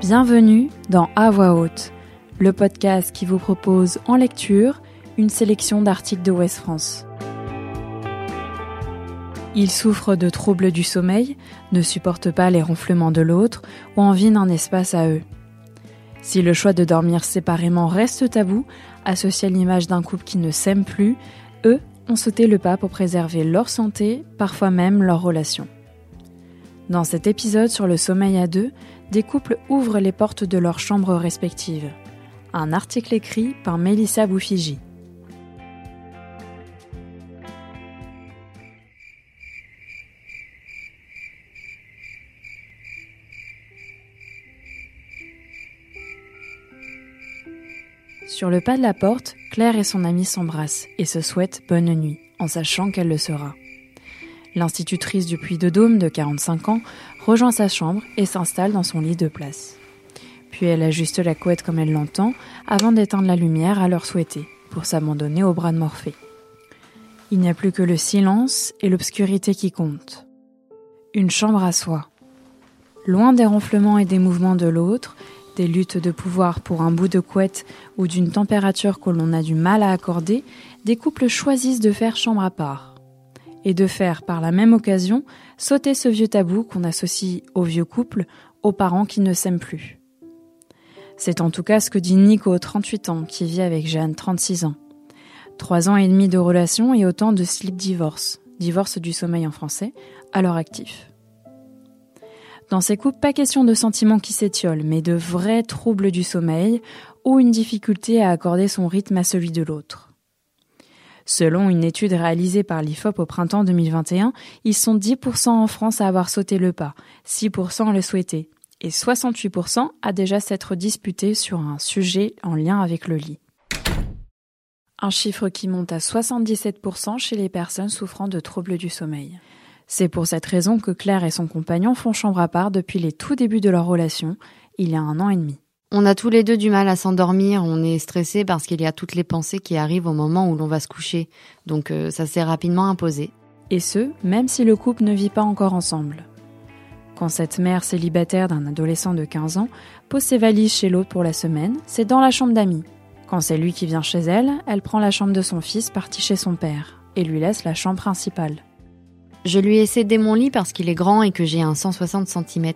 Bienvenue dans À voix haute, le podcast qui vous propose en lecture une sélection d'articles de Ouest France. Ils souffrent de troubles du sommeil, ne supportent pas les ronflements de l'autre ou envient d'un espace à eux. Si le choix de dormir séparément reste tabou, associé à l'image d'un couple qui ne s'aime plus, eux ont sauté le pas pour préserver leur santé, parfois même leur relation. Dans cet épisode sur le sommeil à deux, des couples ouvrent les portes de leurs chambres respectives. Un article écrit par Mélissa Boufigi. Sur le pas de la porte, Claire et son amie s'embrassent et se souhaitent bonne nuit, en sachant qu'elle le sera. L'institutrice du Puy de Dôme de 45 ans rejoint sa chambre et s'installe dans son lit de place. Puis elle ajuste la couette comme elle l'entend avant d'éteindre la lumière à leur souhaiter pour s'abandonner au bras de Morphée. Il n'y a plus que le silence et l'obscurité qui comptent. Une chambre à soi. Loin des ronflements et des mouvements de l'autre, des luttes de pouvoir pour un bout de couette ou d'une température que l'on a du mal à accorder, des couples choisissent de faire chambre à part et de faire par la même occasion sauter ce vieux tabou qu'on associe au vieux couple, aux parents qui ne s'aiment plus. C'est en tout cas ce que dit Nico, 38 ans, qui vit avec Jeanne, 36 ans. Trois ans et demi de relation et autant de slip divorce, divorce du sommeil en français, leur actif. Dans ces couples, pas question de sentiments qui s'étiolent, mais de vrais troubles du sommeil ou une difficulté à accorder son rythme à celui de l'autre. Selon une étude réalisée par l'IFOP au printemps 2021, ils sont 10% en France à avoir sauté le pas, 6% le souhaitaient, et 68% à déjà s'être disputés sur un sujet en lien avec le lit. Un chiffre qui monte à 77% chez les personnes souffrant de troubles du sommeil. C'est pour cette raison que Claire et son compagnon font chambre à part depuis les tout débuts de leur relation, il y a un an et demi. On a tous les deux du mal à s'endormir, on est stressé parce qu'il y a toutes les pensées qui arrivent au moment où l'on va se coucher. Donc euh, ça s'est rapidement imposé. Et ce, même si le couple ne vit pas encore ensemble. Quand cette mère célibataire d'un adolescent de 15 ans pose ses valises chez l'autre pour la semaine, c'est dans la chambre d'amis. Quand c'est lui qui vient chez elle, elle prend la chambre de son fils parti chez son père et lui laisse la chambre principale. Je lui ai cédé mon lit parce qu'il est grand et que j'ai un 160 cm.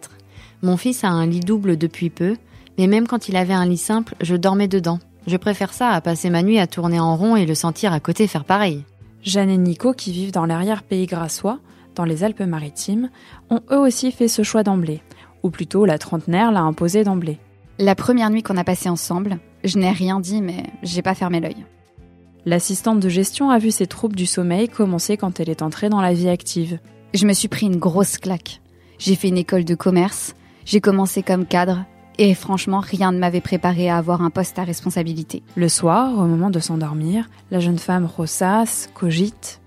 Mon fils a un lit double depuis peu, mais même quand il avait un lit simple, je dormais dedans. Je préfère ça à passer ma nuit à tourner en rond et le sentir à côté faire pareil. Jeanne et Nico, qui vivent dans l'arrière-pays grassois, dans les Alpes-Maritimes, ont eux aussi fait ce choix d'emblée, ou plutôt la trentenaire l'a imposé d'emblée. La première nuit qu'on a passée ensemble, je n'ai rien dit, mais j'ai pas fermé l'œil. L'assistante de gestion a vu ses troubles du sommeil commencer quand elle est entrée dans la vie active. Je me suis pris une grosse claque. J'ai fait une école de commerce, j'ai commencé comme cadre, et franchement, rien ne m'avait préparé à avoir un poste à responsabilité. Le soir, au moment de s'endormir, la jeune femme ressasse, cogite.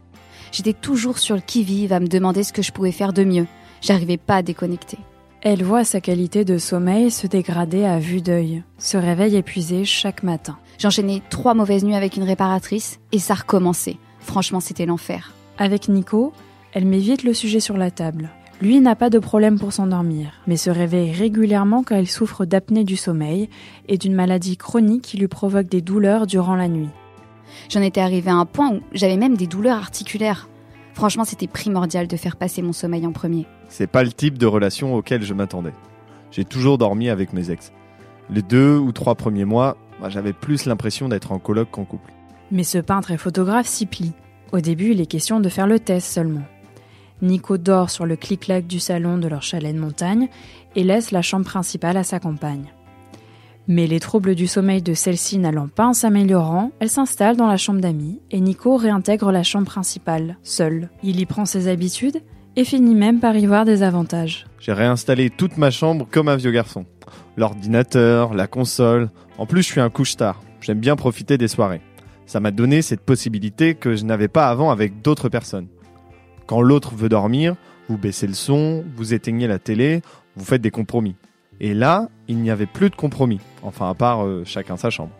J'étais toujours sur le qui-vive à me demander ce que je pouvais faire de mieux. J'arrivais pas à déconnecter. Elle voit sa qualité de sommeil se dégrader à vue d'œil, se réveille épuisée chaque matin. J'enchaînais trois mauvaises nuits avec une réparatrice et ça recommençait. Franchement, c'était l'enfer. Avec Nico, elle met vite le sujet sur la table. Lui n'a pas de problème pour s'endormir, mais se réveille régulièrement quand il souffre d'apnée du sommeil et d'une maladie chronique qui lui provoque des douleurs durant la nuit. J'en étais arrivée à un point où j'avais même des douleurs articulaires. Franchement, c'était primordial de faire passer mon sommeil en premier. C'est pas le type de relation auquel je m'attendais. J'ai toujours dormi avec mes ex. Les deux ou trois premiers mois, j'avais plus l'impression d'être en coloc qu'en couple. Mais ce peintre et photographe s'y plie. Au début, il est question de faire le test seulement. Nico dort sur le clic-clac du salon de leur chalet de montagne et laisse la chambre principale à sa compagne. Mais les troubles du sommeil de celle-ci n'allant pas en s'améliorant, elle s'installe dans la chambre d'amis et Nico réintègre la chambre principale, seul. Il y prend ses habitudes et finit même par y voir des avantages. J'ai réinstallé toute ma chambre comme un vieux garçon. L'ordinateur, la console. En plus, je suis un couche-tard. J'aime bien profiter des soirées. Ça m'a donné cette possibilité que je n'avais pas avant avec d'autres personnes. Quand l'autre veut dormir, vous baissez le son, vous éteignez la télé, vous faites des compromis. Et là, il n'y avait plus de compromis, enfin à part euh, chacun sa chambre.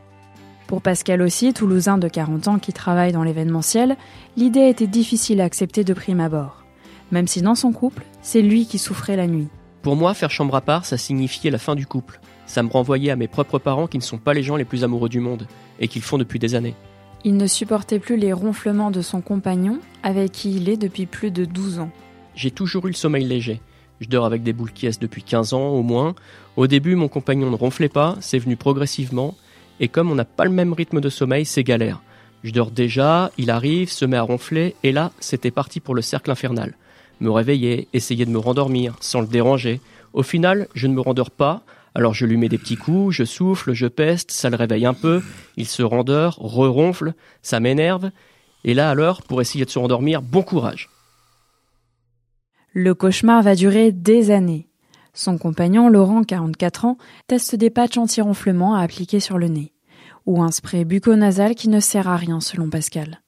Pour Pascal aussi, Toulousain de 40 ans qui travaille dans l'événementiel, l'idée était difficile à accepter de prime abord. Même si dans son couple, c'est lui qui souffrait la nuit. Pour moi, faire chambre à part, ça signifiait la fin du couple. Ça me renvoyait à mes propres parents qui ne sont pas les gens les plus amoureux du monde, et qui le font depuis des années. Il ne supportait plus les ronflements de son compagnon, avec qui il est depuis plus de 12 ans. J'ai toujours eu le sommeil léger. Je dors avec des boules qui depuis 15 ans au moins. Au début, mon compagnon ne ronflait pas, c'est venu progressivement. Et comme on n'a pas le même rythme de sommeil, c'est galère. Je dors déjà, il arrive, se met à ronfler, et là, c'était parti pour le cercle infernal. Me réveiller, essayer de me rendormir, sans le déranger. Au final, je ne me rendors pas, alors je lui mets des petits coups, je souffle, je peste, ça le réveille un peu, il se rendort, re-ronfle, ça m'énerve, et là alors, pour essayer de se rendormir, bon courage. Le cauchemar va durer des années. Son compagnon, Laurent, 44 ans, teste des patchs anti-ronflement à appliquer sur le nez, ou un spray bucco-nasal qui ne sert à rien selon Pascal.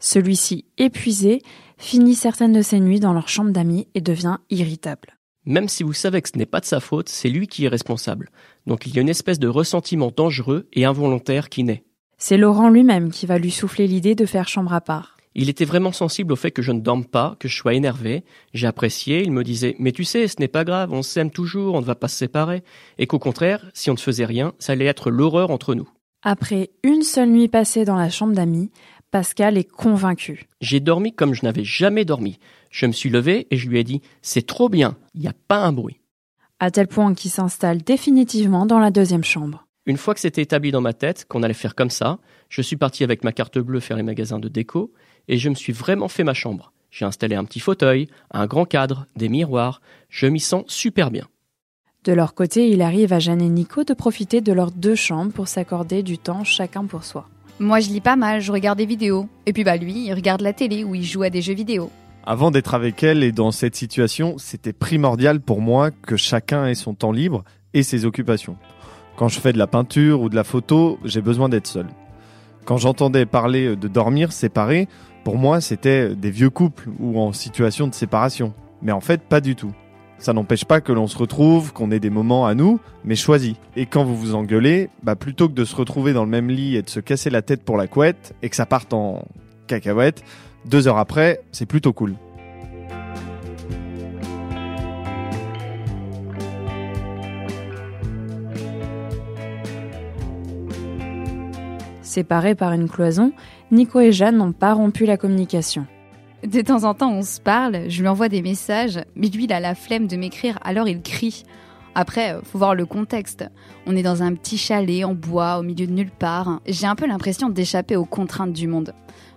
Celui-ci, épuisé, finit certaines de ses nuits dans leur chambre d'amis et devient irritable. Même si vous savez que ce n'est pas de sa faute, c'est lui qui est responsable. Donc il y a une espèce de ressentiment dangereux et involontaire qui naît. C'est Laurent lui-même qui va lui souffler l'idée de faire chambre à part. Il était vraiment sensible au fait que je ne dorme pas, que je sois énervé. J'ai apprécié, il me disait Mais tu sais, ce n'est pas grave, on s'aime toujours, on ne va pas se séparer. Et qu'au contraire, si on ne faisait rien, ça allait être l'horreur entre nous. Après une seule nuit passée dans la chambre d'amis, Pascal est convaincu. J'ai dormi comme je n'avais jamais dormi. Je me suis levé et je lui ai dit C'est trop bien, il n'y a pas un bruit. À tel point qu'il s'installe définitivement dans la deuxième chambre. Une fois que c'était établi dans ma tête qu'on allait faire comme ça, je suis parti avec ma carte bleue faire les magasins de déco et je me suis vraiment fait ma chambre. J'ai installé un petit fauteuil, un grand cadre, des miroirs. Je m'y sens super bien. De leur côté, il arrive à Jeanne et Nico de profiter de leurs deux chambres pour s'accorder du temps chacun pour soi. Moi, je lis pas mal, je regarde des vidéos. Et puis, bah, lui, il regarde la télé où il joue à des jeux vidéo. Avant d'être avec elle et dans cette situation, c'était primordial pour moi que chacun ait son temps libre et ses occupations. Quand je fais de la peinture ou de la photo, j'ai besoin d'être seul. Quand j'entendais parler de dormir séparé, pour moi, c'était des vieux couples ou en situation de séparation. Mais en fait, pas du tout. Ça n'empêche pas que l'on se retrouve, qu'on ait des moments à nous, mais choisis. Et quand vous vous engueulez, bah plutôt que de se retrouver dans le même lit et de se casser la tête pour la couette et que ça parte en cacahuète, deux heures après, c'est plutôt cool. Séparés par une cloison, Nico et Jeanne n'ont pas rompu la communication. De temps en temps, on se parle, je lui envoie des messages, mais lui, il a la flemme de m'écrire, alors il crie. Après, euh, faut voir le contexte. On est dans un petit chalet en bois, au milieu de nulle part. J'ai un peu l'impression d'échapper aux contraintes du monde.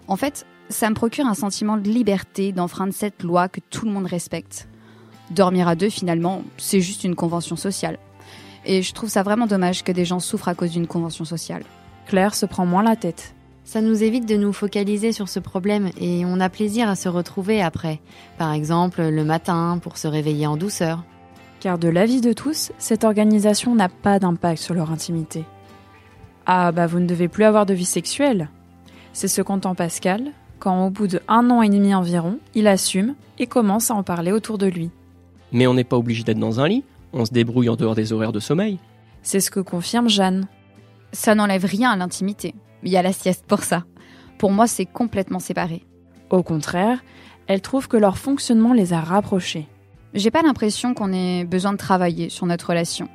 En fait, ça me procure un sentiment de liberté d'enfreindre cette loi que tout le monde respecte. Dormir à deux, finalement, c'est juste une convention sociale. Et je trouve ça vraiment dommage que des gens souffrent à cause d'une convention sociale. Claire se prend moins la tête. Ça nous évite de nous focaliser sur ce problème et on a plaisir à se retrouver après. Par exemple, le matin pour se réveiller en douceur. Car de l'avis de tous, cette organisation n'a pas d'impact sur leur intimité. Ah bah vous ne devez plus avoir de vie sexuelle. C'est ce qu'entend Pascal quand au bout de un an et demi environ, il assume et commence à en parler autour de lui. Mais on n'est pas obligé d'être dans un lit, on se débrouille en dehors des horaires de sommeil. C'est ce que confirme Jeanne. Ça n'enlève rien à l'intimité. Il y a la sieste pour ça. Pour moi, c'est complètement séparé. Au contraire, elle trouve que leur fonctionnement les a rapprochés. J'ai pas l'impression qu'on ait besoin de travailler sur notre relation.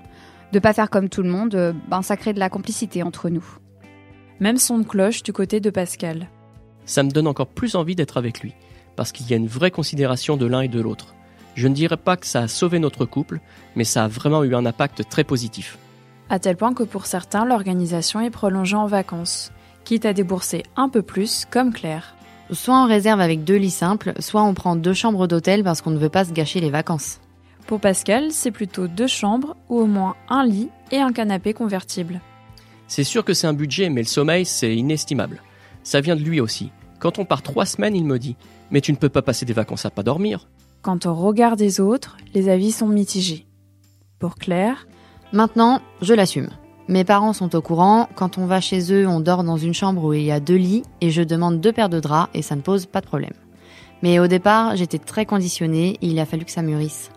De pas faire comme tout le monde, euh, ben ça crée de la complicité entre nous. Même son de cloche du côté de Pascal. Ça me donne encore plus envie d'être avec lui, parce qu'il y a une vraie considération de l'un et de l'autre. Je ne dirais pas que ça a sauvé notre couple, mais ça a vraiment eu un impact très positif. À tel point que pour certains, l'organisation est prolongée en vacances quitte à débourser un peu plus, comme Claire. Soit on réserve avec deux lits simples, soit on prend deux chambres d'hôtel parce qu'on ne veut pas se gâcher les vacances. Pour Pascal, c'est plutôt deux chambres ou au moins un lit et un canapé convertible. C'est sûr que c'est un budget, mais le sommeil, c'est inestimable. Ça vient de lui aussi. Quand on part trois semaines, il me dit Mais tu ne peux pas passer des vacances à pas dormir. Quant au regard des autres, les avis sont mitigés. Pour Claire, Maintenant, je l'assume. Mes parents sont au courant, quand on va chez eux, on dort dans une chambre où il y a deux lits et je demande deux paires de draps et ça ne pose pas de problème. Mais au départ, j'étais très conditionnée et il a fallu que ça mûrisse.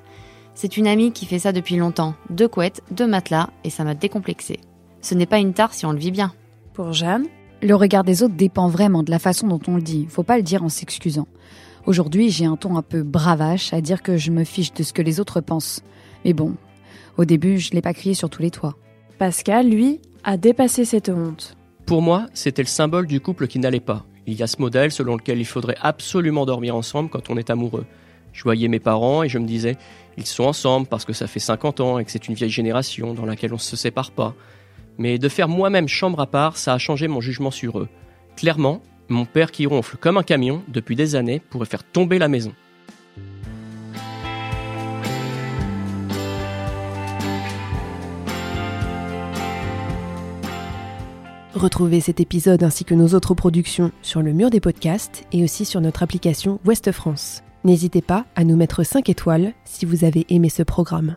C'est une amie qui fait ça depuis longtemps, deux couettes, deux matelas et ça m'a décomplexé. Ce n'est pas une tare si on le vit bien. Pour Jeanne, le regard des autres dépend vraiment de la façon dont on le dit. Faut pas le dire en s'excusant. Aujourd'hui, j'ai un ton un peu bravache à dire que je me fiche de ce que les autres pensent. Mais bon, au début, je l'ai pas crié sur tous les toits. Pascal, lui, a dépassé cette honte. Pour moi, c'était le symbole du couple qui n'allait pas. Il y a ce modèle selon lequel il faudrait absolument dormir ensemble quand on est amoureux. Je voyais mes parents et je me disais, ils sont ensemble parce que ça fait 50 ans et que c'est une vieille génération dans laquelle on ne se sépare pas. Mais de faire moi-même chambre à part, ça a changé mon jugement sur eux. Clairement, mon père qui ronfle comme un camion depuis des années pourrait faire tomber la maison. Retrouvez cet épisode ainsi que nos autres productions sur le mur des podcasts et aussi sur notre application Ouest France. N'hésitez pas à nous mettre 5 étoiles si vous avez aimé ce programme.